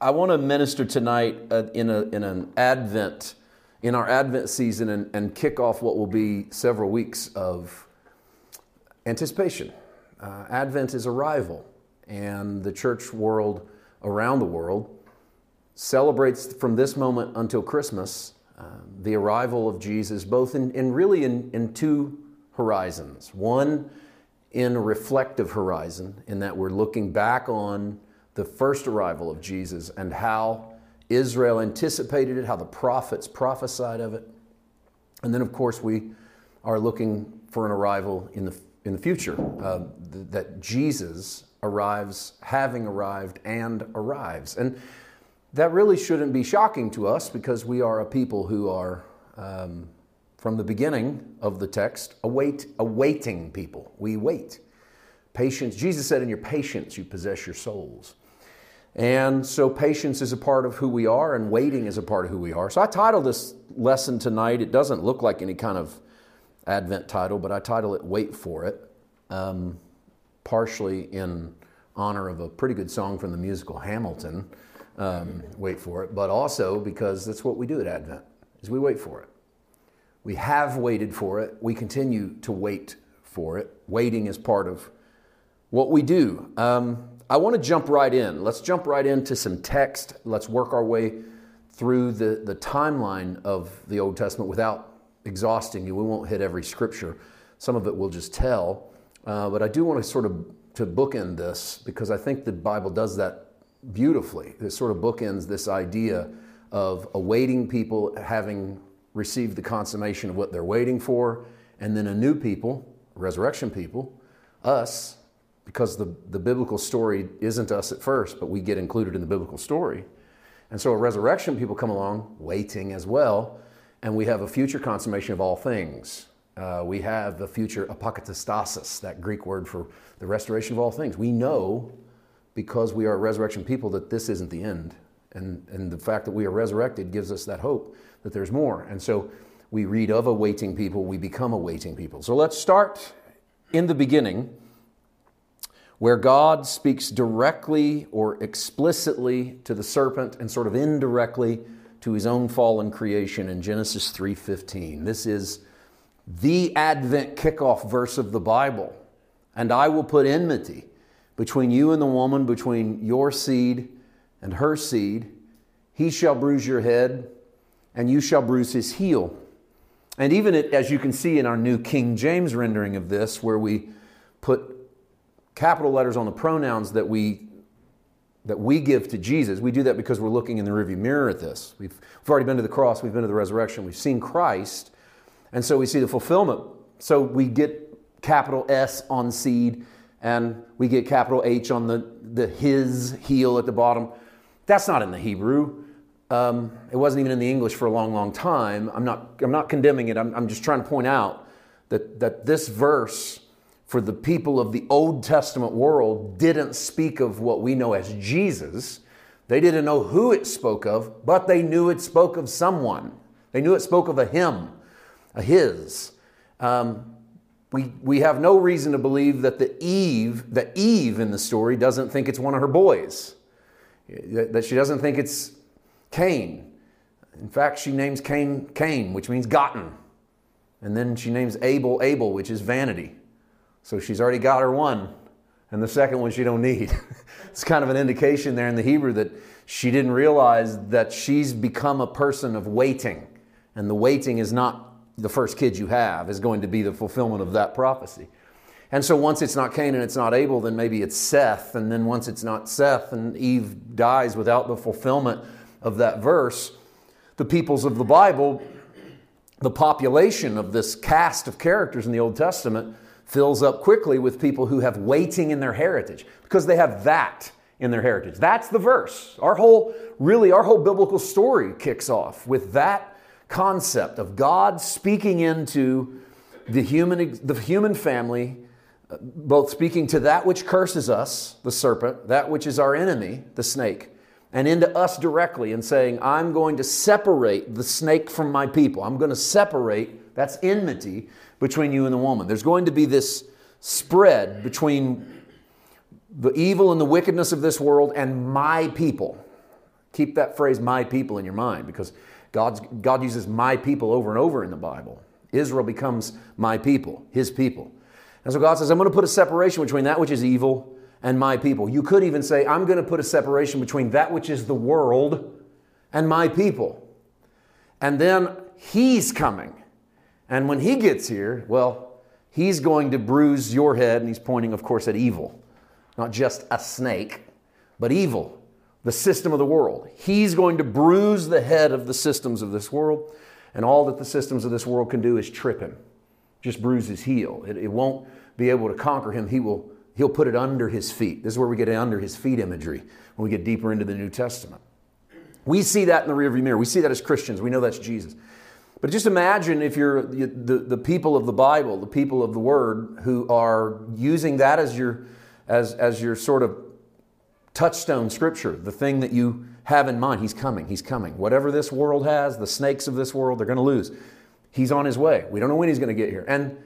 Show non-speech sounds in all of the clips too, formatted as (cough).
I want to minister tonight uh, in, a, in an Advent, in our Advent season, and, and kick off what will be several weeks of anticipation. Uh, Advent is arrival, and the church world around the world celebrates from this moment until Christmas uh, the arrival of Jesus, both in, in really in, in two horizons. One, in a reflective horizon, in that we're looking back on the first arrival of Jesus and how Israel anticipated it, how the prophets prophesied of it. And then, of course, we are looking for an arrival in the, in the future, uh, th- that Jesus arrives, having arrived, and arrives. And that really shouldn't be shocking to us because we are a people who are, um, from the beginning of the text, await, awaiting people. We wait. Patience, Jesus said, in your patience you possess your souls. And so patience is a part of who we are, and waiting is a part of who we are. So I titled this lesson tonight. It doesn't look like any kind of Advent title, but I title it Wait for It, um, partially in honor of a pretty good song from the musical Hamilton, um, Wait for It, but also because that's what we do at Advent, is we wait for it. We have waited for it. We continue to wait for it. Waiting is part of what we do. Um, I want to jump right in. Let's jump right into some text. Let's work our way through the, the timeline of the Old Testament without exhausting you. We won't hit every scripture. Some of it we'll just tell. Uh, but I do want to sort of to bookend this because I think the Bible does that beautifully. It sort of bookends this idea of awaiting people having received the consummation of what they're waiting for, and then a new people, resurrection people, us, because the, the biblical story isn't us at first, but we get included in the biblical story. And so a resurrection people come along waiting as well, and we have a future consummation of all things. Uh, we have the future apokatastasis, that Greek word for the restoration of all things. We know because we are resurrection people that this isn't the end. And, and the fact that we are resurrected gives us that hope that there's more. And so we read of a waiting people, we become a waiting people. So let's start in the beginning where God speaks directly or explicitly to the serpent and sort of indirectly to his own fallen creation in Genesis 3:15. This is the advent kickoff verse of the Bible. And I will put enmity between you and the woman, between your seed and her seed. He shall bruise your head, and you shall bruise his heel. And even it, as you can see in our new King James rendering of this, where we put capital letters on the pronouns that we that we give to Jesus. We do that because we're looking in the rearview mirror at this. We've, we've already been to the cross, we've been to the resurrection, we've seen Christ, and so we see the fulfillment. So we get capital S on seed, and we get capital H on the, the his heel at the bottom. That's not in the Hebrew. Um, it wasn't even in the English for a long, long time. I'm not, I'm not condemning it. I'm, I'm just trying to point out that, that this verse for the people of the Old Testament world didn't speak of what we know as Jesus. They didn't know who it spoke of, but they knew it spoke of someone. They knew it spoke of a him, a his. Um, we, we have no reason to believe that the Eve, that Eve in the story doesn't think it's one of her boys, that she doesn't think it's Cain. In fact, she names Cain Cain, which means gotten. And then she names Abel Abel, which is vanity. So she's already got her one, and the second one she don't need. (laughs) it's kind of an indication there in the Hebrew that she didn't realize that she's become a person of waiting, and the waiting is not the first kid you have is going to be the fulfillment of that prophecy. And so once it's not Cain and it's not Abel, then maybe it's Seth. And then once it's not Seth and Eve dies without the fulfillment of that verse, the peoples of the Bible, the population of this cast of characters in the Old Testament, fills up quickly with people who have waiting in their heritage because they have that in their heritage. That's the verse. Our whole, really, our whole biblical story kicks off with that concept of God speaking into the human, the human family, uh, both speaking to that which curses us, the serpent, that which is our enemy, the snake, and into us directly and saying, I'm going to separate the snake from my people. I'm going to separate, that's enmity, between you and the woman. There's going to be this spread between the evil and the wickedness of this world and my people. Keep that phrase, my people, in your mind because God's, God uses my people over and over in the Bible. Israel becomes my people, his people. And so God says, I'm going to put a separation between that which is evil and my people. You could even say, I'm going to put a separation between that which is the world and my people. And then he's coming. And when he gets here, well, he's going to bruise your head, and he's pointing, of course, at evil. Not just a snake, but evil, the system of the world. He's going to bruise the head of the systems of this world, and all that the systems of this world can do is trip him, just bruise his heel. It, it won't be able to conquer him. He will, he'll put it under his feet. This is where we get under his feet imagery when we get deeper into the New Testament. We see that in the rearview mirror. We see that as Christians. We know that's Jesus. But just imagine if you're the, the, people of the Bible, the people of the Word, who are using that as your, as, as your sort of touchstone scripture, the thing that you have in mind. He's coming, He's coming. Whatever this world has, the snakes of this world, they're going to lose. He's on his way. We don't know when He's going to get here. And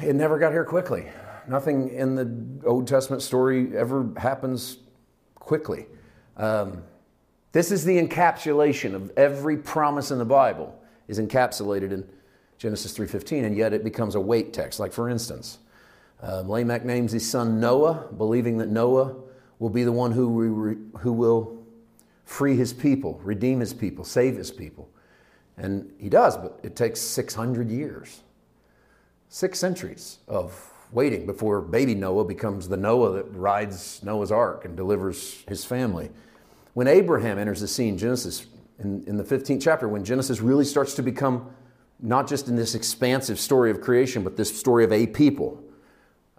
it never got here quickly. Nothing in the Old Testament story ever happens quickly. Um, this is the encapsulation of every promise in the Bible is encapsulated in Genesis 3:15, and yet it becomes a wait text. Like for instance, uh, Lamech names his son Noah, believing that Noah will be the one who, re- who will free his people, redeem his people, save his people. And he does, but it takes 600 years, six centuries of waiting before baby Noah becomes the Noah that rides Noah's ark and delivers his family. When Abraham enters the scene, Genesis, in, in the 15th chapter, when Genesis really starts to become not just in this expansive story of creation, but this story of a people,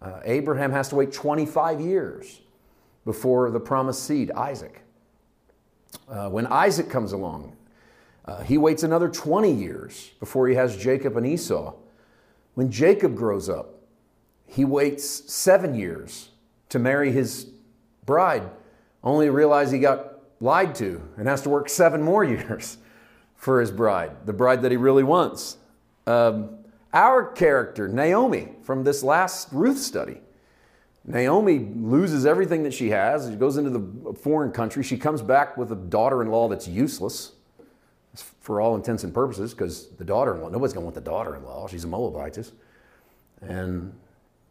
uh, Abraham has to wait 25 years before the promised seed, Isaac. Uh, when Isaac comes along, uh, he waits another 20 years before he has Jacob and Esau. When Jacob grows up, he waits seven years to marry his bride, only to realize he got lied to and has to work seven more (laughs) years for his bride, the bride that he really wants. Um, our character, Naomi, from this last Ruth study. Naomi loses everything that she has. She goes into the foreign country. She comes back with a daughter in law that's useless for all intents and purposes because the daughter in law, nobody's going to want the daughter in law. She's a Moabitess. And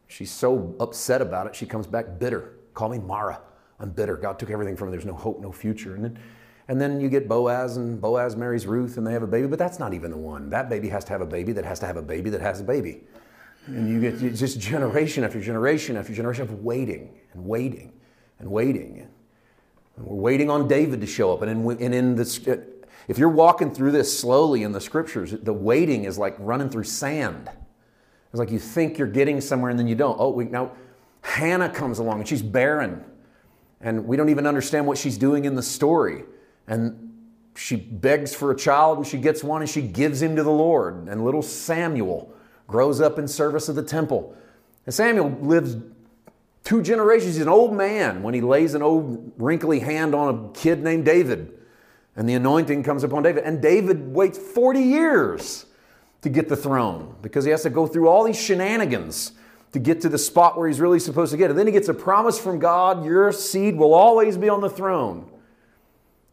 she's so upset about it, she comes back bitter. Call me Mara. I'm bitter. God took everything from me. There's no hope, no future. And then, and then you get Boaz, and Boaz marries Ruth, and they have a baby, but that's not even the one. That baby has to have a baby that has to have a baby that has a baby. And you get just generation after generation after generation of waiting and waiting and waiting. And we're waiting on David to show up. And in, and in this, if you're walking through this slowly in the scriptures, the waiting is like running through sand. It's like you think you're getting somewhere and then you don't. Oh, we, now Hannah comes along and she's barren and we don't even understand what she's doing in the story. And she begs for a child and she gets one and she gives him to the Lord. And little Samuel grows up in service of the temple. And Samuel lives two generations. He's an old man when he lays an old wrinkly hand on a kid named David. And the anointing comes upon David. And David waits 40 years to get the throne because he has to go through all these shenanigans to get to the spot where he's really supposed to get. And then he gets a promise from God your seed will always be on the throne.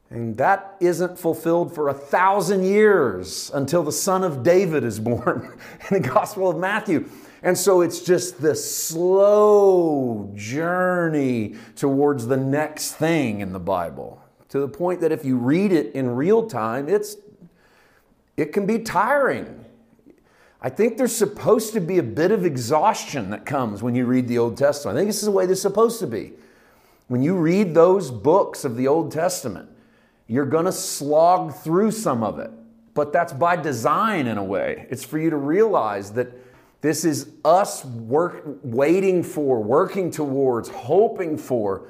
And that isn't fulfilled for a thousand years until the son of David is (laughs) born in the Gospel of Matthew. And so it's just this slow journey towards the next thing in the Bible to the point that if you read it in real time, it's, it can be tiring. I think there's supposed to be a bit of exhaustion that comes when you read the Old Testament. I think this is the way this is supposed to be. When you read those books of the Old Testament, you're going to slog through some of it. But that's by design in a way. It's for you to realize that this is us work, waiting for, working towards, hoping for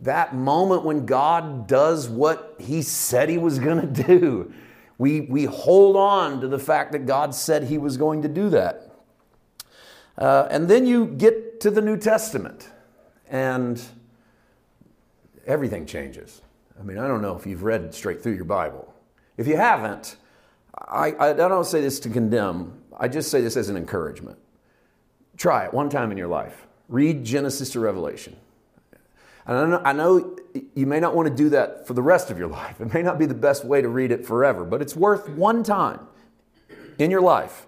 that moment when God does what He said He was going (laughs) to do. We, we hold on to the fact that God said He was going to do that. Uh, and then you get to the New Testament, and everything changes. I mean, I don't know if you've read straight through your Bible. If you haven't, I, I don't say this to condemn, I just say this as an encouragement. Try it one time in your life. Read Genesis to Revelation. And I know, I know you may not want to do that for the rest of your life. It may not be the best way to read it forever, but it's worth one time in your life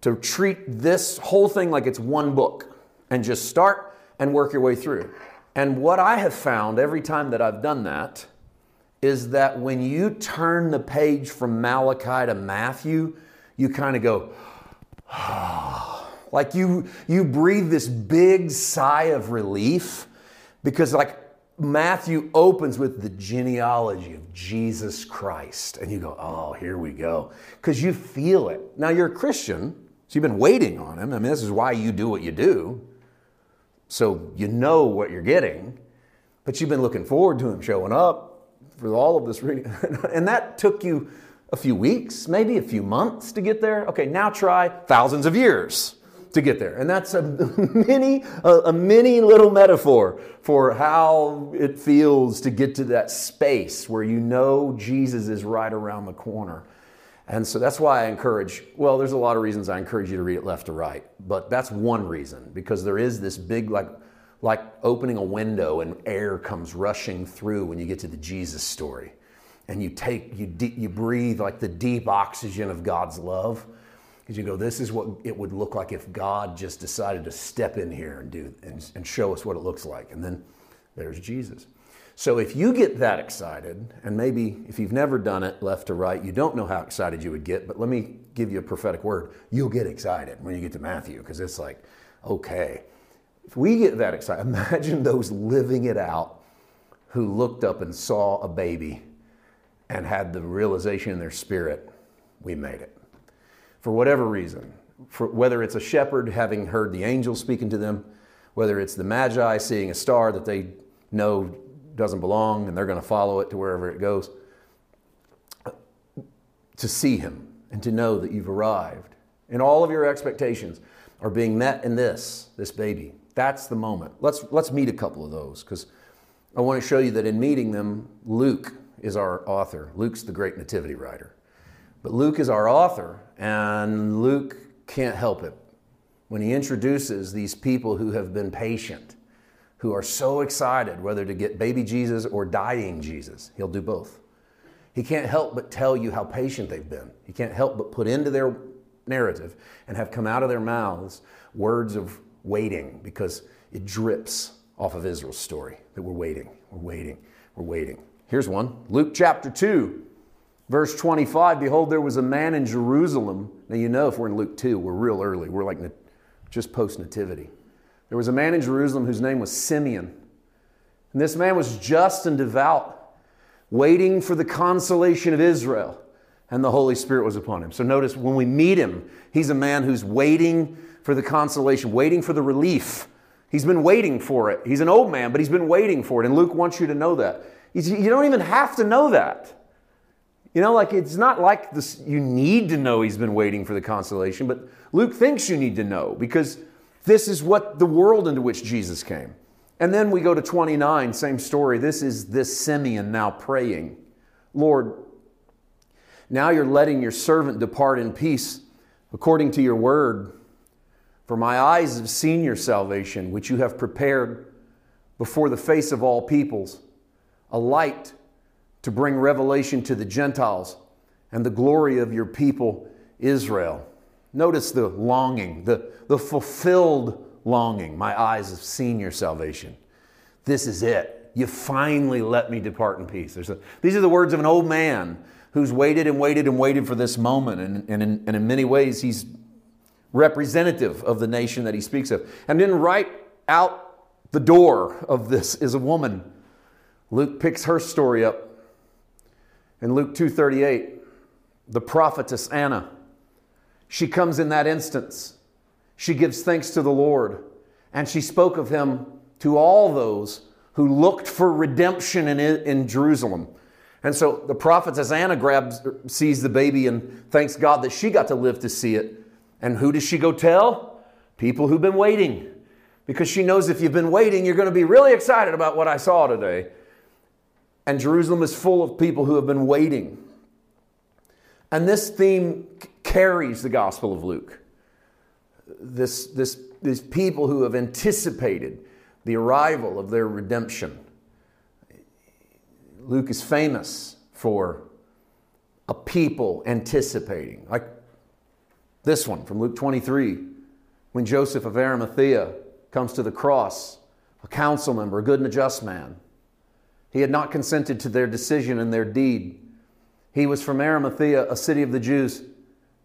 to treat this whole thing like it's one book and just start and work your way through. And what I have found every time that I've done that is that when you turn the page from Malachi to Matthew, you kind of go, (sighs) like you you breathe this big sigh of relief because like Matthew opens with the genealogy of Jesus Christ and you go, "Oh, here we go." Cuz you feel it. Now you're a Christian, so you've been waiting on him. I mean, this is why you do what you do. So you know what you're getting, but you've been looking forward to him showing up for all of this reading. (laughs) and that took you a few weeks, maybe a few months to get there. Okay, now try thousands of years to get there. And that's a (laughs) mini, a, mini little metaphor for how it feels to get to that space where you know Jesus is right around the corner. And so that's why I encourage, well, there's a lot of reasons I encourage you to read it left to right, but that's one reason because there is this big, like, like opening a window and air comes rushing through when you get to the Jesus story. And you take, you, de- you breathe like the deep oxygen of God's love. Because you go, this is what it would look like if God just decided to step in here and do and, and show us what it looks like. And then there's Jesus. So if you get that excited, and maybe if you've never done it left to right, you don't know how excited you would get, but let me give you a prophetic word. You'll get excited when you get to Matthew, because it's like, okay. If we get that excited, (laughs) imagine those living it out who looked up and saw a baby and had the realization in their spirit, we made it. For whatever reason, for whether it's a shepherd having heard the angel speaking to them, whether it's the magi seeing a star that they know doesn't belong and they're going to follow it to wherever it goes. To see him and to know that you've arrived and all of your expectations are being met in this, this baby. That's the moment. Let's, let's meet a couple of those because I want to show you that in meeting them, Luke is our author. Luke's the great nativity writer. But Luke is our author, and Luke can't help it when he introduces these people who have been patient who are so excited whether to get baby Jesus or dying Jesus. He'll do both. He can't help but tell you how patient they've been. He can't help but put into their narrative and have come out of their mouths words of waiting because it drips off of Israel's story that we're waiting, we're waiting, we're waiting. Here's one Luke chapter 2, verse 25. Behold, there was a man in Jerusalem. Now, you know, if we're in Luke 2, we're real early. We're like just post nativity. There was a man in Jerusalem whose name was Simeon. And this man was just and devout, waiting for the consolation of Israel. And the Holy Spirit was upon him. So notice when we meet him, he's a man who's waiting for the consolation, waiting for the relief. He's been waiting for it. He's an old man, but he's been waiting for it. And Luke wants you to know that. You don't even have to know that. You know, like it's not like this, you need to know he's been waiting for the consolation, but Luke thinks you need to know because this is what the world into which Jesus came. And then we go to 29, same story. This is this Simeon now praying, Lord, now you're letting your servant depart in peace according to your word. For my eyes have seen your salvation, which you have prepared before the face of all peoples, a light to bring revelation to the Gentiles and the glory of your people Israel. Notice the longing, the, the fulfilled longing. My eyes have seen your salvation. This is it. You finally let me depart in peace. A, these are the words of an old man who's waited and waited and waited for this moment. And, and, in, and in many ways, he's representative of the nation that he speaks of. And then, right out the door of this is a woman. Luke picks her story up. In Luke 2:38, the prophetess Anna she comes in that instance. She gives thanks to the Lord, and she spoke of him to all those who looked for redemption in, in Jerusalem. And so the prophetess Anna grabs, sees the baby and thanks God that she got to live to see it. And who does she go tell? People who've been waiting. Because she knows if you've been waiting, you're going to be really excited about what I saw today. And Jerusalem is full of people who have been waiting. And this theme carries the Gospel of Luke. This, this, these people who have anticipated the arrival of their redemption. Luke is famous for a people anticipating, like this one from Luke 23, when Joseph of Arimathea comes to the cross, a council member, a good and a just man. He had not consented to their decision and their deed. He was from Arimathea, a city of the Jews.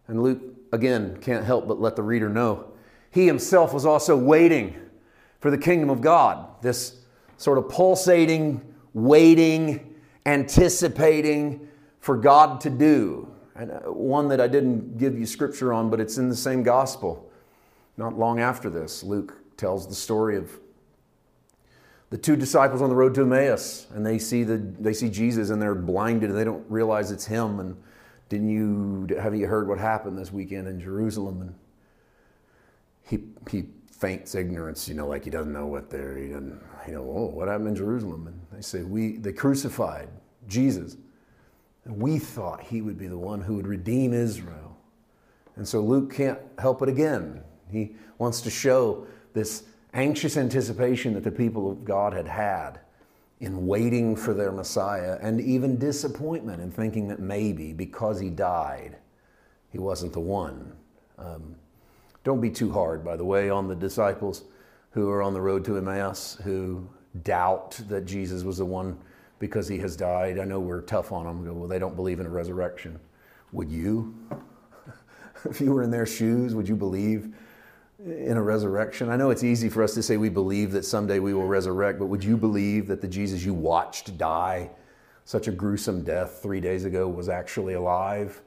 And Luke, again, can't help but let the reader know. He himself was also waiting for the kingdom of God, this sort of pulsating, waiting, anticipating for God to do. And uh, one that I didn't give you scripture on, but it's in the same gospel. Not long after this, Luke tells the story of the two disciples on the road to Emmaus, and they see the they see Jesus, and they're blinded, and they don't realize it's him. And didn't you have you heard what happened this weekend in Jerusalem? And he he feigns ignorance, you know, like he doesn't know what they're, he doesn't, you know, oh, what happened in Jerusalem? And they say we they crucified Jesus, and we thought he would be the one who would redeem Israel. And so Luke can't help it again. He wants to show this anxious anticipation that the people of God had had in waiting for their Messiah, and even disappointment in thinking that maybe because he died, he wasn't the one. Um, don't be too hard, by the way, on the disciples who are on the road to Emmaus who doubt that Jesus was the one because he has died. I know we're tough on them. Go, well, they don't believe in a resurrection. Would you? (laughs) if you were in their shoes, would you believe in a resurrection? I know it's easy for us to say we believe that someday we will resurrect, but would you believe that the Jesus you watched die such a gruesome death three days ago was actually alive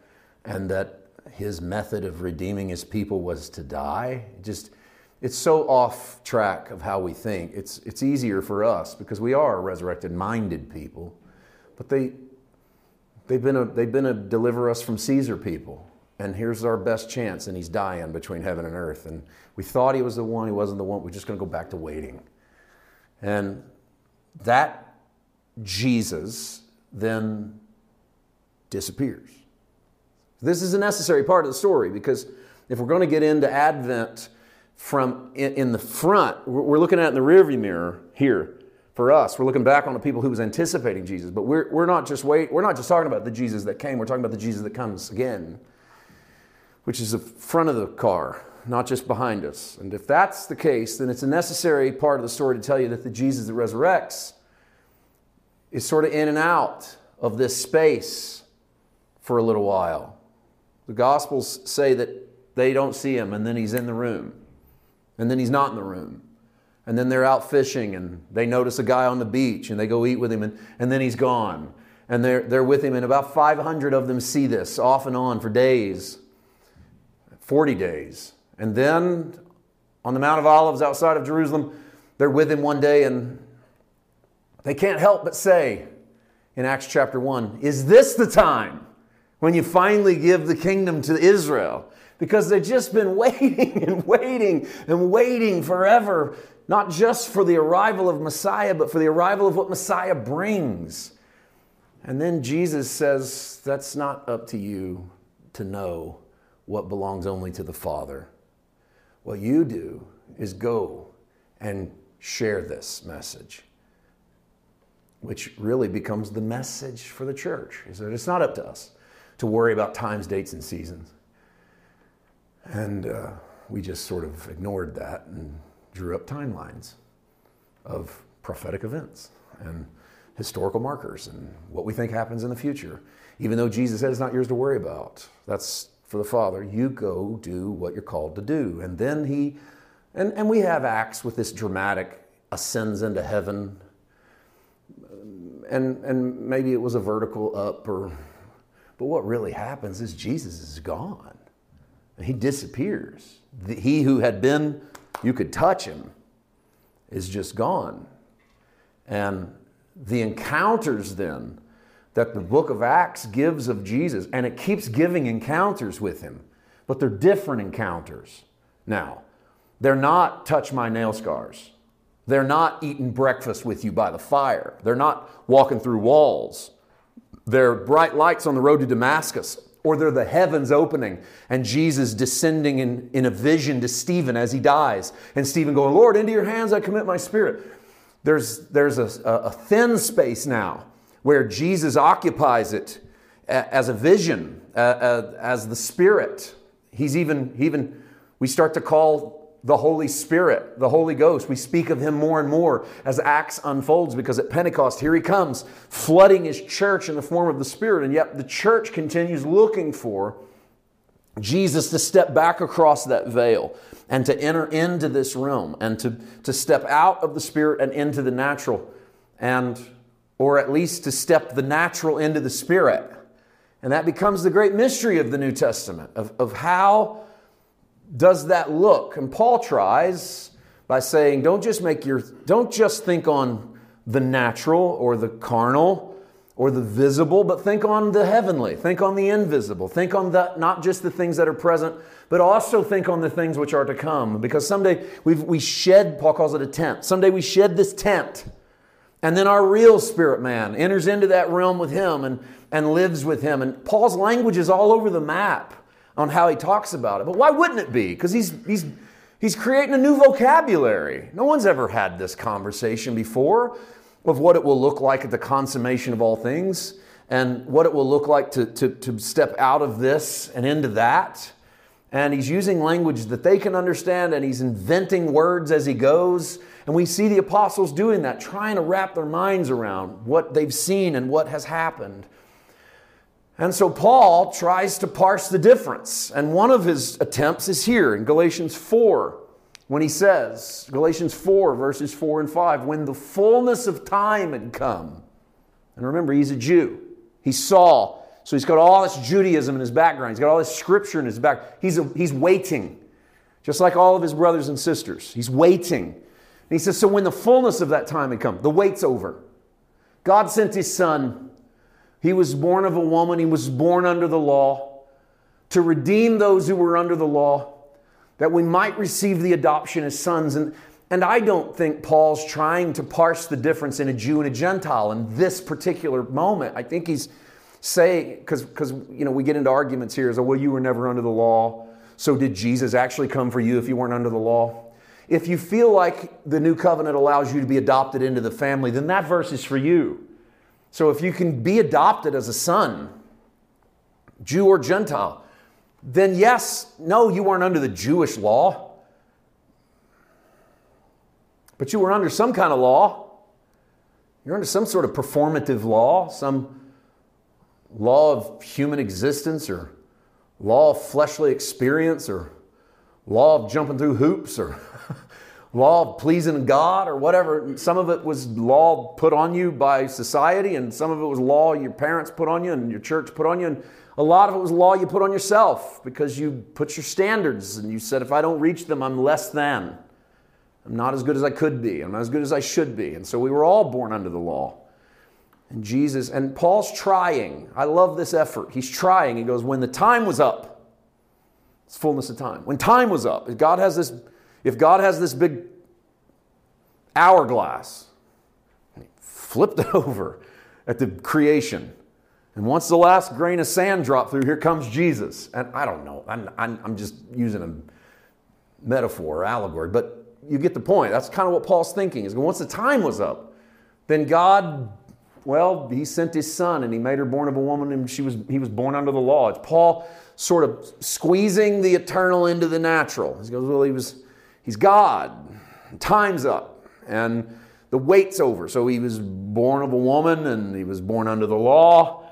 and that his method of redeeming his people was to die? Just it's so off track of how we think. It's, it's easier for us because we are resurrected minded people, but they, they've, been a, they've been a deliver us from Caesar people and here's our best chance, and he's dying between heaven and earth. And we thought he was the one, he wasn't the one. We're just going to go back to waiting. And that Jesus then disappears. This is a necessary part of the story because if we're going to get into Advent from in, the front, we're looking at in the rearview mirror here for us. We're looking back on the people who was anticipating Jesus, but we're, we're not just wait, we're not just talking about the Jesus that came, we're talking about the Jesus that comes again which is the front of the car, not just behind us. And if that's the case, then it's a necessary part of the story to tell you that the Jesus that resurrects is sort of in and out of this space for a little while. The Gospels say that they don't see him, and then he's in the room, and then he's not in the room. And then they're out fishing, and they notice a guy on the beach, and they go eat with him, and, and then he's gone. And they're, they're with him, and about 500 of them see this off and on for days. 40 days. And then on the Mount of Olives outside of Jerusalem, they're with him one day and they can't help but say in Acts chapter 1 Is this the time when you finally give the kingdom to Israel? Because they've just been (laughs) waiting and waiting and waiting forever, not just for the arrival of Messiah, but for the arrival of what Messiah brings. And then Jesus says, That's not up to you to know what belongs only to the Father. What you do is go and share this message, which really becomes the message for the church. Is that it's not up to us to worry about times, dates, and seasons. And uh, we just sort of ignored that and drew up timelines of prophetic events and historical markers and what we think happens in the future. Even though Jesus said it's not yours to worry about. That's for the Father, you go do what you're called to do. And then he, and, and we have acts with this dramatic ascends into heaven. And, and maybe it was a vertical up or, but what really happens is Jesus is gone. He disappears. The, he who had been, you could touch him, is just gone. And the encounters then that the book of Acts gives of Jesus, and it keeps giving encounters with him, but they're different encounters. Now, they're not touch my nail scars. They're not eating breakfast with you by the fire. They're not walking through walls. They're bright lights on the road to Damascus, or they're the heavens opening and Jesus descending in, in a vision to Stephen as he dies. And Stephen going, Lord, into your hands I commit my spirit. There's, there's a, a thin space now where Jesus occupies it as a vision, as the Spirit. He's even, even, we start to call the Holy Spirit, the Holy Ghost. We speak of him more and more as Acts unfolds because at Pentecost, here he comes, flooding his church in the form of the Spirit. And yet the church continues looking for Jesus to step back across that veil and to enter into this realm and to, to step out of the Spirit and into the natural, and or at least to step the natural into the Spirit. And that becomes the great mystery of the New Testament of, of how does that look? And Paul tries by saying, don't just make your, don't just think on the natural or the carnal or the visible, but think on the heavenly, think on the invisible, think on the, not just the things that are present, but also think on the things which are to come. Because someday we've, we shed, Paul calls it a tent, someday we shed this tent. And then our real spirit man enters into that realm with him and, and lives with him. And Paul's language is all over the map on how he talks about it. But why wouldn't it be? Because he's, he's, he's creating a new vocabulary. No one's ever had this conversation before of what it will look like at the consummation of all things and what it will look like to, to, to step out of this and into that. And he's using language that they can understand and he's inventing words as he goes. And we see the apostles doing that, trying to wrap their minds around what they've seen and what has happened. And so Paul tries to parse the difference. And one of his attempts is here in Galatians 4, when he says, Galatians 4, verses 4 and 5, when the fullness of time had come. And remember, he's a Jew. He saw. So he's got all this Judaism in his background. He's got all this scripture in his back. He's, a, he's waiting, just like all of his brothers and sisters. He's waiting. And he says, So when the fullness of that time had come, the wait's over. God sent his son he was born of a woman, he was born under the law to redeem those who were under the law, that we might receive the adoption as sons. And, and I don't think Paul's trying to parse the difference in a Jew and a Gentile in this particular moment. I think he's saying, because you know we get into arguments here. is, well, you were never under the law. So did Jesus actually come for you if you weren't under the law? If you feel like the new covenant allows you to be adopted into the family, then that verse is for you. So if you can be adopted as a son, Jew or Gentile, then yes, no, you weren't under the Jewish law, but you were under some kind of law. You're under some sort of performative law, some law of human existence or law of fleshly experience or law of jumping through hoops or law of pleasing God or whatever. Some of it was law put on you by society, and some of it was law your parents put on you and your church put on you. And a lot of it was law you put on yourself because you put your standards and you said, if I don't reach them, I'm less than. I'm not as good as I could be. I'm not as good as I should be. And so we were all born under the law. And Jesus, and Paul's trying. I love this effort. He's trying. He goes, when the time was up, it's fullness of time. When time was up, God has this if God has this big hourglass, flipped (laughs) it over at the creation, and once the last grain of sand dropped through, here comes Jesus. And I don't know, I'm, I'm, I'm just using a metaphor or allegory, but you get the point. That's kind of what Paul's thinking is once the time was up, then God, well, he sent his son and he made her born of a woman and she was, he was born under the law. It's Paul sort of squeezing the eternal into the natural. He goes, well, he was, he's God. Time's up. And the wait's over. So he was born of a woman and he was born under the law.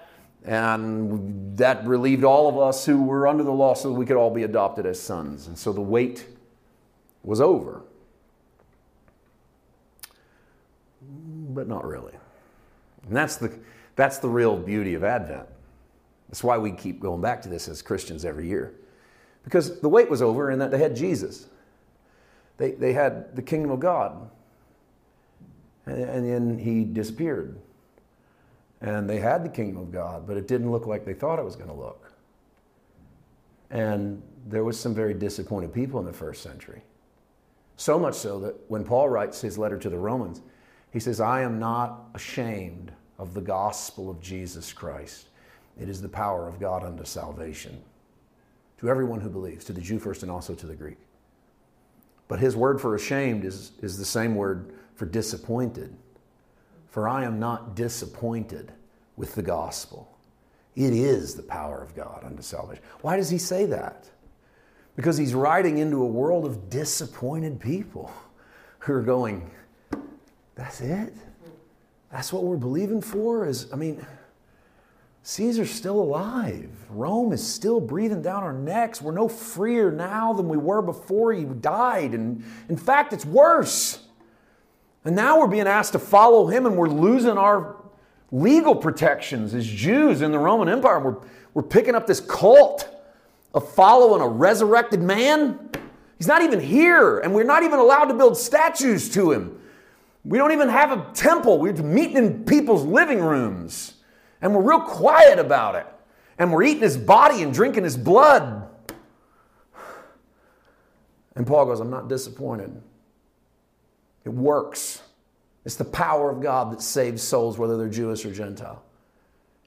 And that relieved all of us who were under the law so that we could all be adopted as sons. And so the wait was over. But not really. And that's the, that's the real beauty of Advent. That's why we keep going back to this as Christians every year. Because the wait was over and that they had Jesus. They, they had the kingdom of God. And, and then he disappeared. And they had the kingdom of God, but it didn't look like they thought it was going to look. And there was some very disappointed people in the first century. So much so that when Paul writes his letter to the Romans, he says, I am not ashamed of the gospel of Jesus Christ. It is the power of God unto salvation to everyone who believes, to the Jew first and also to the Greek. But his word for ashamed is, is the same word for disappointed. For I am not disappointed with the gospel. It is the power of God unto salvation. Why does he say that? Because he's writing into a world of disappointed people who are going, that's it? That's what we're believing for? Is I mean, Caesar's still alive. Rome is still breathing down our necks. We're no freer now than we were before he died. And in fact, it's worse. And now we're being asked to follow him and we're losing our legal protections as Jews in the Roman Empire. We're, we're picking up this cult of following a resurrected man. He's not even here, and we're not even allowed to build statues to him. We don't even have a temple. We're meeting in people's living rooms, and we're real quiet about it. And we're eating his body and drinking his blood. And Paul goes, I'm not disappointed. It works. It's the power of God that saves souls, whether they're Jewish or Gentile.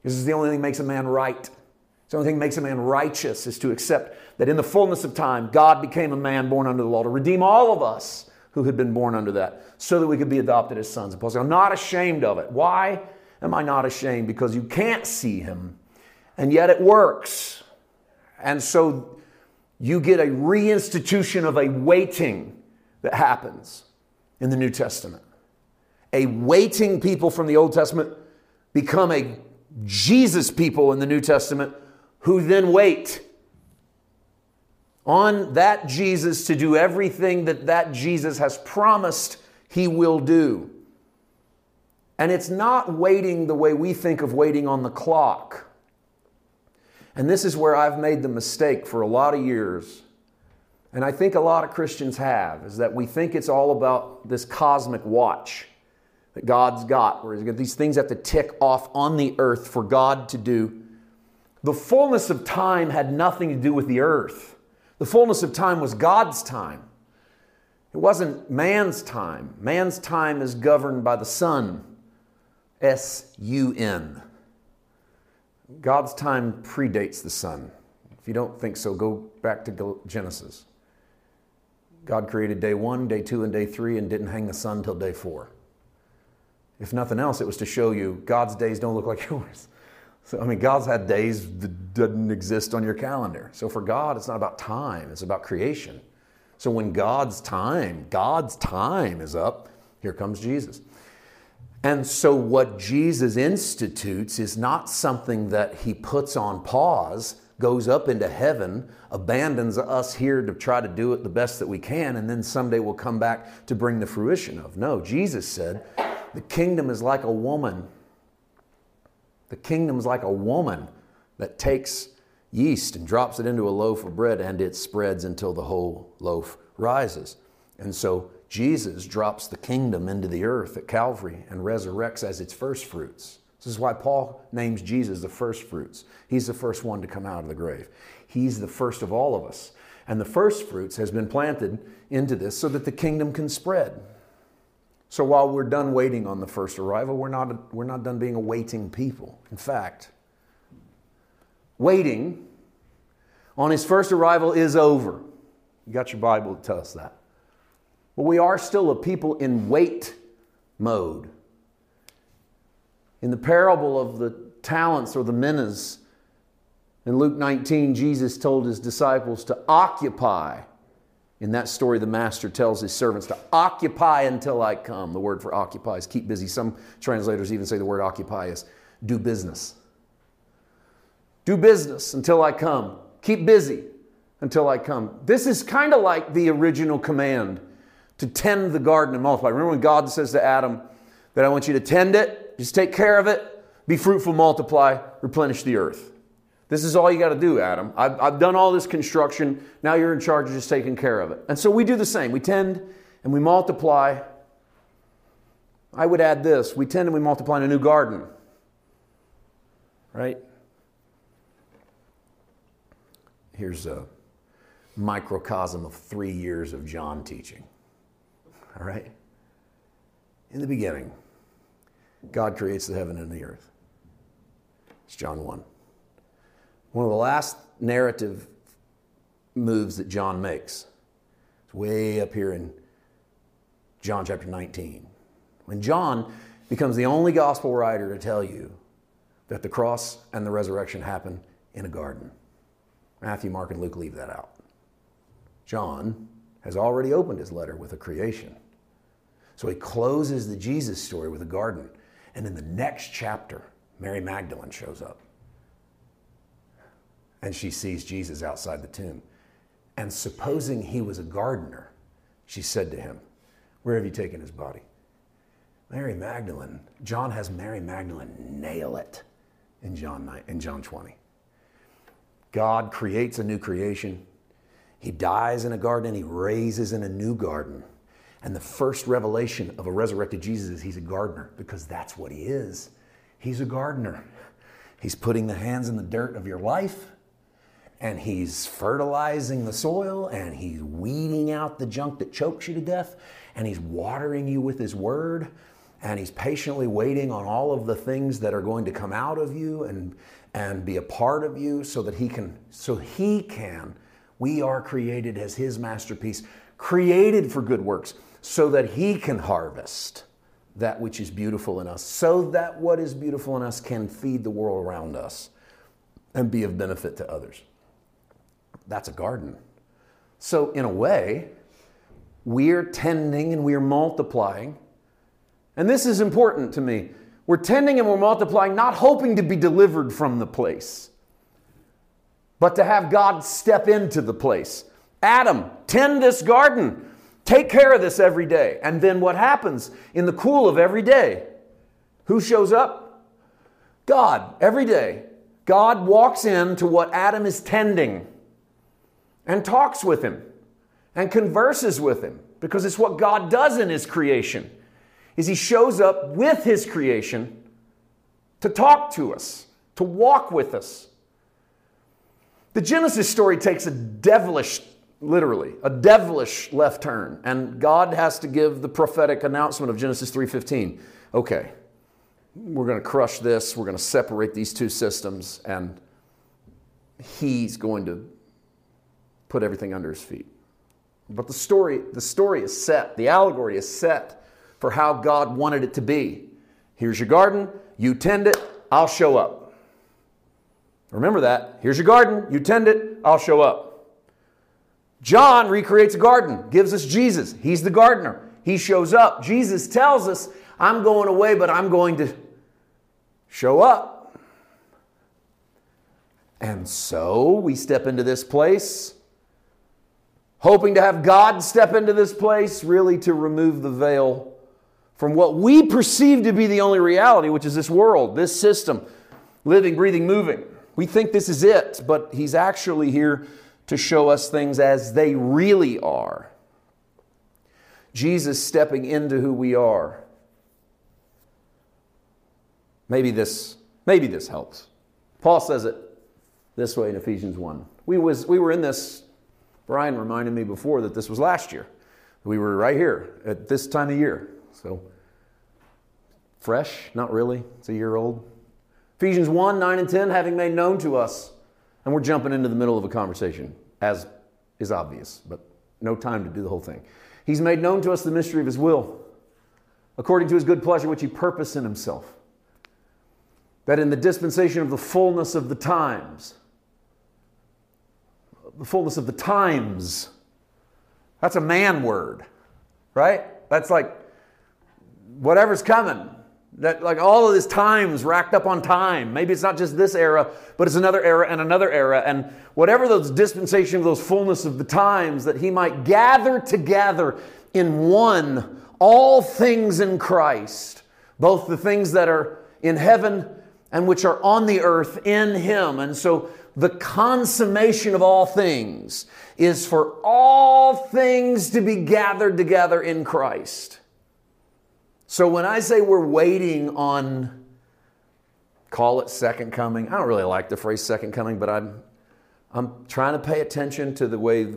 This is the only thing that makes a man right. It's the only thing that makes a man righteous is to accept that in the fullness of time, God became a man born under the law to redeem all of us who had been born under that so that we could be adopted as sons. And Paul says, I'm not ashamed of it. Why am I not ashamed? Because you can't see him, and yet it works. And so you get a reinstitution of a waiting that happens in the New Testament a waiting people from the Old Testament become a Jesus people in the New Testament who then wait on that Jesus to do everything that that Jesus has promised he will do. And it's not waiting the way we think of waiting on the clock. And this is where I've made the mistake for a lot of years. And I think a lot of Christians have, is that we think it's all about this cosmic watch that God's got, where these things have to tick off on the earth for God to do. The fullness of time had nothing to do with the earth. The fullness of time was God's time. It wasn't man's time. Man's time is governed by the sun, S U N. God's time predates the sun. If you don't think so, go back to Genesis. God created day one, day two, and day three, and didn't hang the sun till day four. If nothing else, it was to show you God's days don't look like (laughs) yours. So, I mean, God's had days that didn't exist on your calendar. So for God, it's not about time, it's about creation. So when God's time, God's time is up, here comes Jesus. And so what Jesus institutes is not something that he puts on pause, goes up into heaven, abandons us here to try to do it the best that we can, and then someday we'll come back to bring the fruition of. No, Jesus said, the kingdom is like a woman. The kingdom is like a woman that takes yeast and drops it into a loaf of bread and it spreads until the whole loaf rises. And so Jesus drops the kingdom into the earth at Calvary and resurrects as its first fruits. This is why Paul names Jesus the first fruits. He's the first one to come out of the grave. He's the first of all of us. And the first fruits has been planted into this so that the kingdom can spread. So while we're done waiting on the first arrival, we're not, we're not done being a waiting people. In fact, waiting on his first arrival is over. You got your Bible to tell us that. But we are still a people in wait mode. In the parable of the talents or the minas, in Luke 19, Jesus told his disciples to occupy in that story, the master tells his servants to occupy until I come. The word for occupy is keep busy. Some translators even say the word occupy is do business. Do business until I come. Keep busy until I come. This is kind of like the original command to tend the garden and multiply. Remember when God says to Adam that I want you to tend it, just take care of it, be fruitful, multiply, replenish the earth. This is all you got to do, Adam. I've, I've done all this construction. Now you're in charge of just taking care of it. And so we do the same. We tend and we multiply. I would add this we tend and we multiply in a new garden. Right? Here's a microcosm of three years of John teaching. All right? In the beginning, God creates the heaven and the earth. It's John 1. One of the last narrative moves that John makes. It's way up here in John chapter 19. When John becomes the only gospel writer to tell you that the cross and the resurrection happen in a garden. Matthew, Mark, and Luke leave that out. John has already opened his letter with a creation. So he closes the Jesus story with a garden. And in the next chapter, Mary Magdalene shows up. And she sees Jesus outside the tomb. And supposing he was a gardener, she said to him, Where have you taken his body? Mary Magdalene, John has Mary Magdalene nail it in John, 9, in John 20. God creates a new creation. He dies in a garden and he raises in a new garden. And the first revelation of a resurrected Jesus is he's a gardener because that's what he is. He's a gardener. He's putting the hands in the dirt of your life and he's fertilizing the soil and he's weeding out the junk that chokes you to death and he's watering you with his word and he's patiently waiting on all of the things that are going to come out of you and and be a part of you so that he can so he can we are created as his masterpiece created for good works so that he can harvest that which is beautiful in us so that what is beautiful in us can feed the world around us and be of benefit to others that's a garden. So, in a way, we're tending and we're multiplying. And this is important to me. We're tending and we're multiplying, not hoping to be delivered from the place, but to have God step into the place. Adam, tend this garden. Take care of this every day. And then what happens in the cool of every day? Who shows up? God, every day. God walks into what Adam is tending and talks with him and converses with him because it's what God does in his creation is he shows up with his creation to talk to us, to walk with us. The Genesis story takes a devilish literally a devilish left turn and God has to give the prophetic announcement of Genesis 3:15. Okay. We're going to crush this, we're going to separate these two systems and he's going to put everything under his feet. But the story, the story is set, the allegory is set for how God wanted it to be. Here's your garden, you tend it, I'll show up. Remember that. Here's your garden, you tend it, I'll show up. John recreates a garden, gives us Jesus. He's the gardener. He shows up. Jesus tells us, I'm going away, but I'm going to show up. And so we step into this place hoping to have God step into this place, really to remove the veil from what we perceive to be the only reality, which is this world, this system, living, breathing, moving. We think this is it, but He's actually here to show us things as they really are. Jesus stepping into who we are. Maybe this, maybe this helps. Paul says it this way in Ephesians 1. We, was, we were in this Brian reminded me before that this was last year. We were right here at this time of year. So, fresh? Not really. It's a year old. Ephesians 1 9 and 10, having made known to us. And we're jumping into the middle of a conversation, as is obvious, but no time to do the whole thing. He's made known to us the mystery of his will, according to his good pleasure, which he purposed in himself. That in the dispensation of the fullness of the times, the fullness of the times. That's a man word, right? That's like whatever's coming. That like all of this times racked up on time. Maybe it's not just this era, but it's another era and another era. And whatever those dispensation of those fullness of the times, that he might gather together in one all things in Christ, both the things that are in heaven and which are on the earth in him. And so the consummation of all things is for all things to be gathered together in Christ. So when I say we're waiting on, call it second coming, I don't really like the phrase second coming, but I'm, I'm trying to pay attention to the way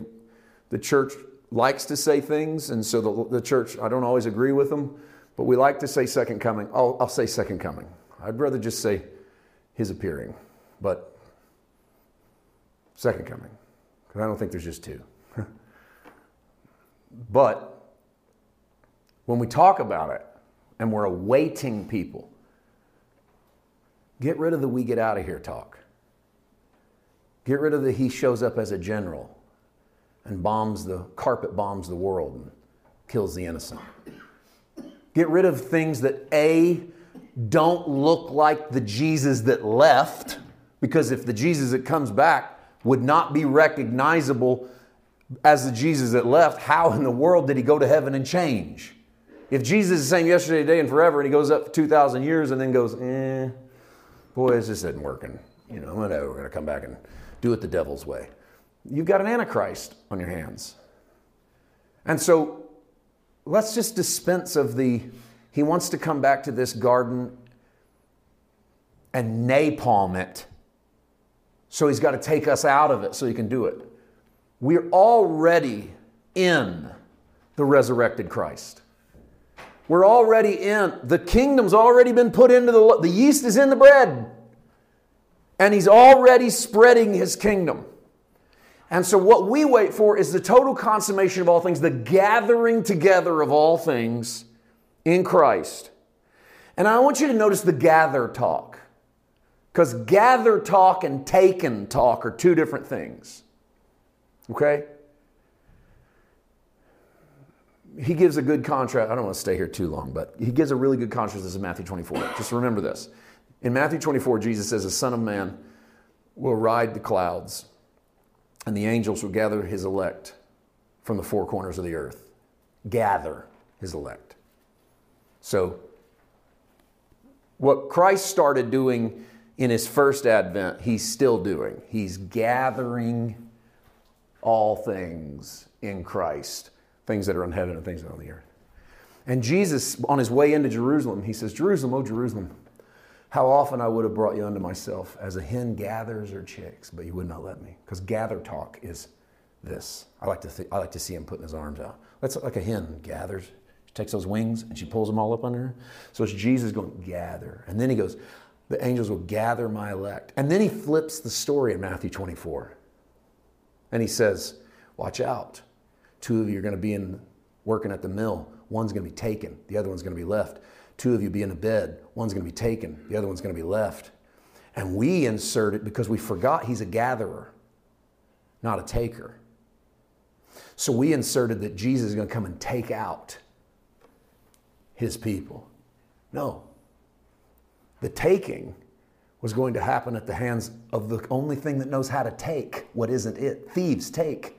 the church likes to say things. And so the, the church, I don't always agree with them, but we like to say second coming. I'll, I'll say second coming. I'd rather just say his appearing. But Second coming. Because I don't think there's just two. (laughs) but when we talk about it and we're awaiting people, get rid of the we get out of here talk. Get rid of the he shows up as a general and bombs the carpet bombs the world and kills the innocent. Get rid of things that A don't look like the Jesus that left, because if the Jesus that comes back would not be recognizable as the Jesus that left, how in the world did he go to heaven and change? If Jesus is the same yesterday, today, and forever, and he goes up for 2,000 years and then goes, eh, boy, this just isn't working. You know, whatever, we're going to come back and do it the devil's way. You've got an Antichrist on your hands. And so let's just dispense of the, he wants to come back to this garden and napalm it. So he's got to take us out of it so he can do it. We're already in the resurrected Christ. We're already in, the kingdom's already been put into the, the yeast is in the bread. And he's already spreading his kingdom. And so, what we wait for is the total consummation of all things, the gathering together of all things in Christ. And I want you to notice the gather talk. Because gather talk and taken talk are two different things. Okay? He gives a good contrast. I don't want to stay here too long, but he gives a really good contrast. This is Matthew 24. Just remember this. In Matthew 24, Jesus says, The Son of Man will ride the clouds and the angels will gather his elect from the four corners of the earth. Gather his elect. So, what Christ started doing in his first advent, he's still doing. He's gathering all things in Christ, things that are in heaven and things that are on the earth. And Jesus, on his way into Jerusalem, he says, Jerusalem, oh Jerusalem, how often I would have brought you unto myself as a hen gathers her chicks, but you would not let me. Because gather talk is this. I like to th- I like to see him putting his arms out. That's like a hen gathers. She takes those wings and she pulls them all up under her. So it's Jesus going, gather. And then he goes, the angels will gather my elect. And then he flips the story in Matthew 24. And he says, Watch out. Two of you are going to be in working at the mill. One's going to be taken, the other one's going to be left. Two of you be in a bed. One's going to be taken, the other one's going to be left. And we insert it because we forgot he's a gatherer, not a taker. So we inserted that Jesus is going to come and take out his people. No. The taking was going to happen at the hands of the only thing that knows how to take what isn't it. Thieves take.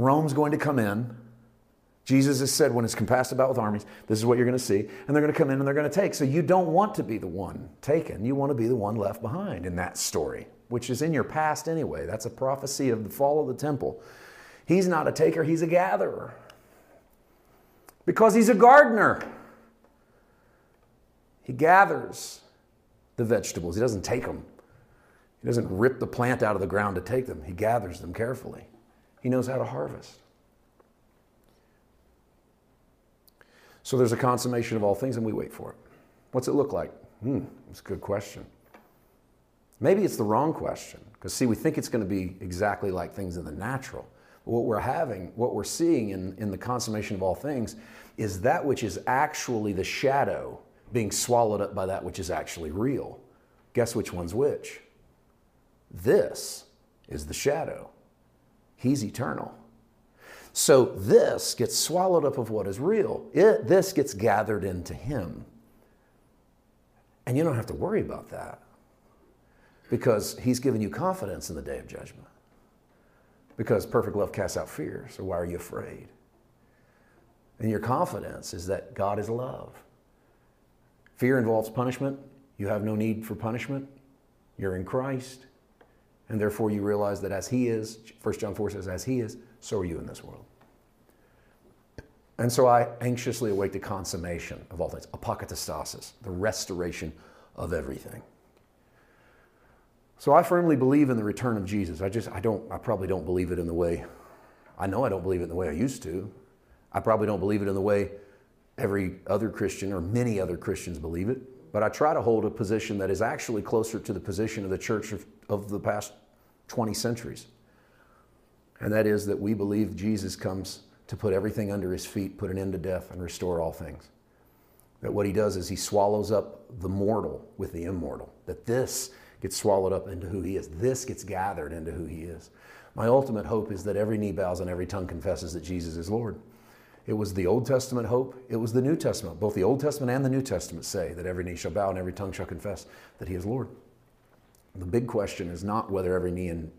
Rome's going to come in Jesus has said when it's compassed about with armies, this is what you're going to see, and they're going to come in and they're going to take. So you don't want to be the one taken. You want to be the one left behind in that story, which is in your past anyway. That's a prophecy of the fall of the temple. He's not a taker, he's a gatherer. Because he's a gardener. He gathers the vegetables, he doesn't take them. He doesn't rip the plant out of the ground to take them, he gathers them carefully. He knows how to harvest. So there's a consummation of all things, and we wait for it. What's it look like? Hmm, it's a good question. Maybe it's the wrong question, because see, we think it's going to be exactly like things in the natural. But what we're having, what we're seeing in, in the consummation of all things, is that which is actually the shadow being swallowed up by that which is actually real. Guess which one's which? This is the shadow. He's eternal. So this gets swallowed up of what is real. It, this gets gathered into him. And you don't have to worry about that because he's given you confidence in the day of judgment. Because perfect love casts out fear, so why are you afraid? And your confidence is that God is love. Fear involves punishment. You have no need for punishment. You're in Christ. And therefore you realize that as He is, 1 John 4 says, as He is, so are you in this world. And so I anxiously await the consummation of all things, apokatastasis, the restoration of everything. So I firmly believe in the return of Jesus. I just, I don't, I probably don't believe it in the way, I know I don't believe it in the way I used to. I probably don't believe it in the way every other Christian or many other Christians believe it. But I try to hold a position that is actually closer to the position of the church of, of the past 20 centuries. And that is that we believe Jesus comes to put everything under his feet, put an end to death, and restore all things. That what he does is he swallows up the mortal with the immortal. That this gets swallowed up into who he is. This gets gathered into who he is. My ultimate hope is that every knee bows and every tongue confesses that Jesus is Lord. It was the Old Testament hope, it was the New Testament. Both the Old Testament and the New Testament say that every knee shall bow and every tongue shall confess that he is Lord. The big question is not whether every knee and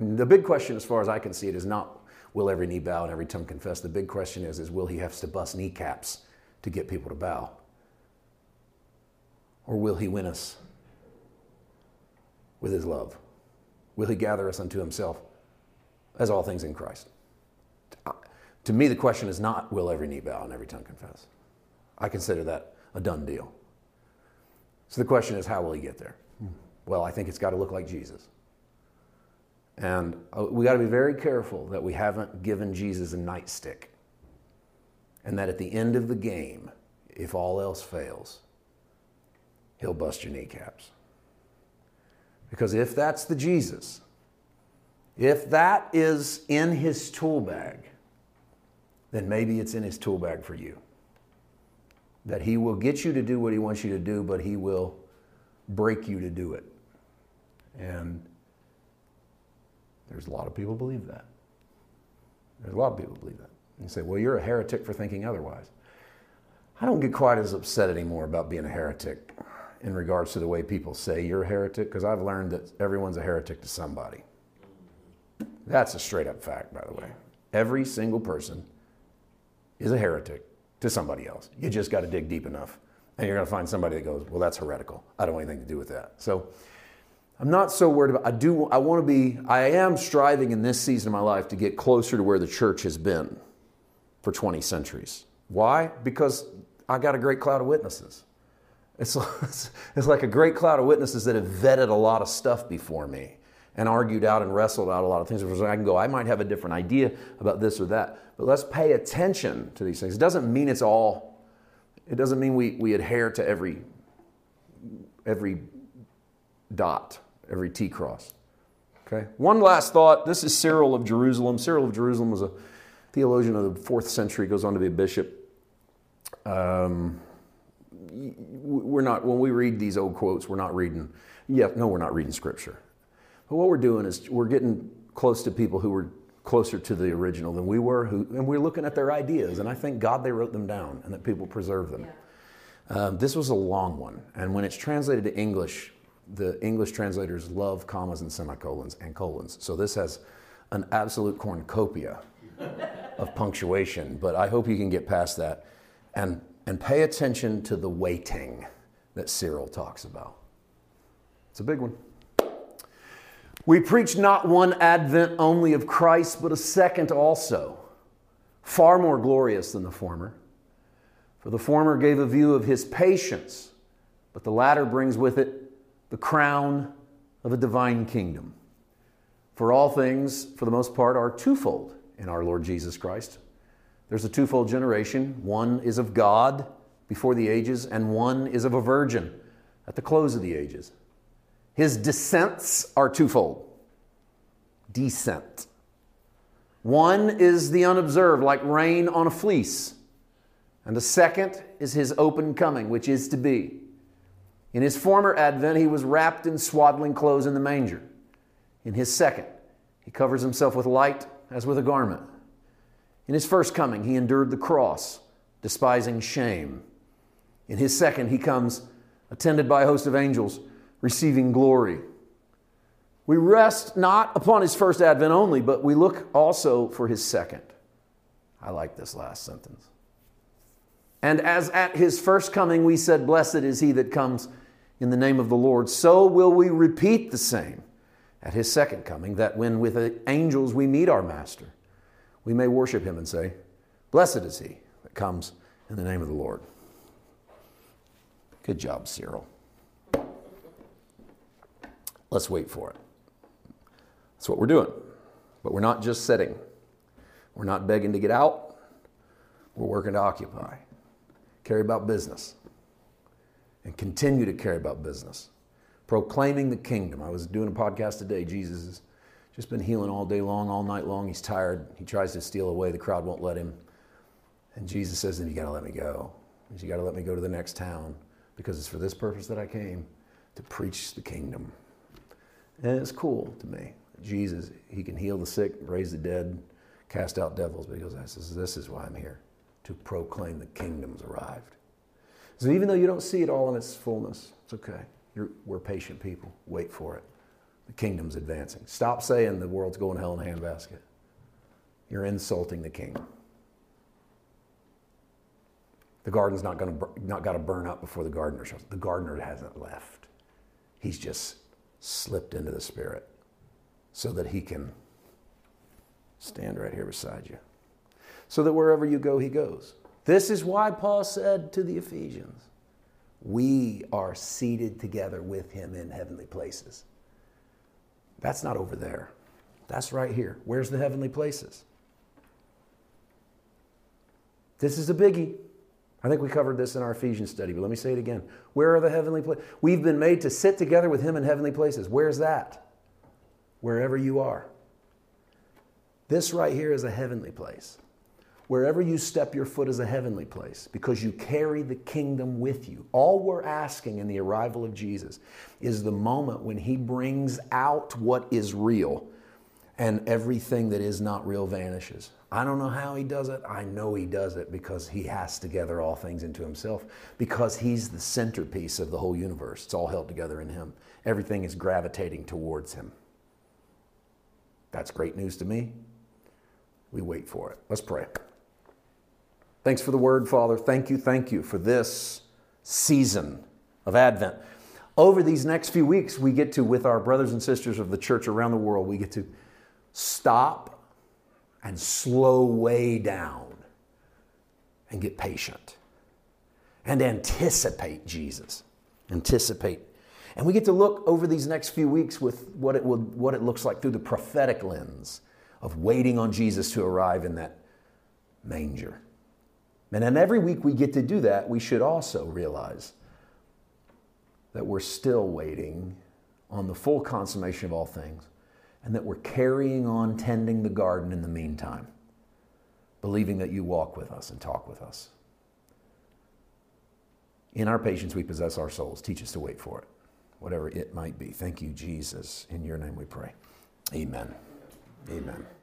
the big question, as far as I can see it, is not will every knee bow and every tongue confess. The big question is, is will he have to bust kneecaps to get people to bow? Or will he win us with his love? Will he gather us unto himself as all things in Christ? To me, the question is not will every knee bow and every tongue confess. I consider that a done deal. So the question is, how will he get there? Well, I think it's got to look like Jesus. And uh, we got to be very careful that we haven't given Jesus a nightstick. And that at the end of the game, if all else fails, he'll bust your kneecaps. Because if that's the Jesus, if that is in his tool bag, then maybe it's in his tool bag for you. That he will get you to do what he wants you to do, but he will break you to do it. And there's a lot of people believe that. There's a lot of people believe that. You say, well, you're a heretic for thinking otherwise. I don't get quite as upset anymore about being a heretic in regards to the way people say you're a heretic, because I've learned that everyone's a heretic to somebody. That's a straight up fact, by the way. Every single person is a heretic to somebody else. You just got to dig deep enough. And you're going to find somebody that goes, well, that's heretical. I don't want anything to do with that. So I'm not so worried about, I do, I want to be, I am striving in this season of my life to get closer to where the church has been for 20 centuries. Why? Because I got a great cloud of witnesses. It's, (laughs) it's like a great cloud of witnesses that have vetted a lot of stuff before me and argued out and wrestled out a lot of things. I can go, I might have a different idea about this or that, but let's pay attention to these things. It doesn't mean it's all, it doesn't mean we, we adhere to every, every dot, every T cross. Okay? One last thought. This is Cyril of Jerusalem. Cyril of Jerusalem was a theologian of the fourth century, goes on to be a bishop. Um, we're not, when we read these old quotes, we're not reading, yeah, no, we're not reading scripture. But what we're doing is we're getting close to people who were closer to the original than we were, who, and we're looking at their ideas. And I thank God they wrote them down and that people preserve them. Yeah. Um, this was a long one. And when it's translated to English, the English translators love commas and semicolons and colons. So this has an absolute cornucopia (laughs) of punctuation. But I hope you can get past that and, and pay attention to the waiting that Cyril talks about. It's a big one. We preach not one advent only of Christ, but a second also, far more glorious than the former. For the former gave a view of his patience, but the latter brings with it the crown of a divine kingdom. For all things, for the most part, are twofold in our Lord Jesus Christ. There's a twofold generation one is of God before the ages, and one is of a virgin at the close of the ages. His descents are twofold descent. One is the unobserved, like rain on a fleece. And the second is his open coming, which is to be. In his former advent, he was wrapped in swaddling clothes in the manger. In his second, he covers himself with light as with a garment. In his first coming, he endured the cross, despising shame. In his second, he comes attended by a host of angels receiving glory. We rest not upon his first advent only, but we look also for his second. I like this last sentence. And as at his first coming we said, Blessed is he that comes in the name of the Lord, so will we repeat the same at his second coming, that when with angels we meet our master, we may worship him and say, Blessed is he that comes in the name of the Lord. Good job, Cyril. Let's wait for it. That's what we're doing. But we're not just sitting, we're not begging to get out, we're working to occupy. Carry about business and continue to carry about business. proclaiming the kingdom. I was doing a podcast today. Jesus has just been healing all day long, all night long. He's tired. He tries to steal away. The crowd won't let him. And Jesus says, Then you got to let me go. You got to let me go to the next town because it's for this purpose that I came to preach the kingdom. And it's cool to me. Jesus, he can heal the sick, raise the dead, cast out devils, but he goes, this is, why I'm here, to proclaim the kingdom's arrived. So even though you don't see it all in its fullness, it's okay. You're, we're patient people. Wait for it. The kingdom's advancing. Stop saying the world's going to hell in a handbasket. You're insulting the kingdom. The garden's not going to not got to burn up before the gardener shows. The gardener hasn't left. He's just slipped into the spirit so that he can stand right here beside you. So that wherever you go, he goes. This is why Paul said to the Ephesians, We are seated together with him in heavenly places. That's not over there. That's right here. Where's the heavenly places? This is a biggie. I think we covered this in our Ephesians study, but let me say it again. Where are the heavenly places? We've been made to sit together with Him in heavenly places. Where's that? Wherever you are. This right here is a heavenly place. Wherever you step your foot is a heavenly place because you carry the kingdom with you. All we're asking in the arrival of Jesus is the moment when He brings out what is real and everything that is not real vanishes. I don't know how he does it. I know he does it because he has to gather all things into himself, because he's the centerpiece of the whole universe. It's all held together in him. Everything is gravitating towards him. That's great news to me. We wait for it. Let's pray. Thanks for the word, Father. Thank you, thank you for this season of Advent. Over these next few weeks, we get to, with our brothers and sisters of the church around the world, we get to stop and slow way down and get patient and anticipate Jesus. Anticipate. And we get to look over these next few weeks with what it, would, what it looks like through the prophetic lens of waiting on Jesus to arrive in that manger. And then every week we get to do that, we should also realize that we're still waiting on the full consummation of all things and that we're carrying on tending the garden in the meantime, believing that you walk with us and talk with us. In our patience, we possess our souls. Teach us to wait for it, whatever it might be. Thank you, Jesus. In your name we pray. Amen. Amen.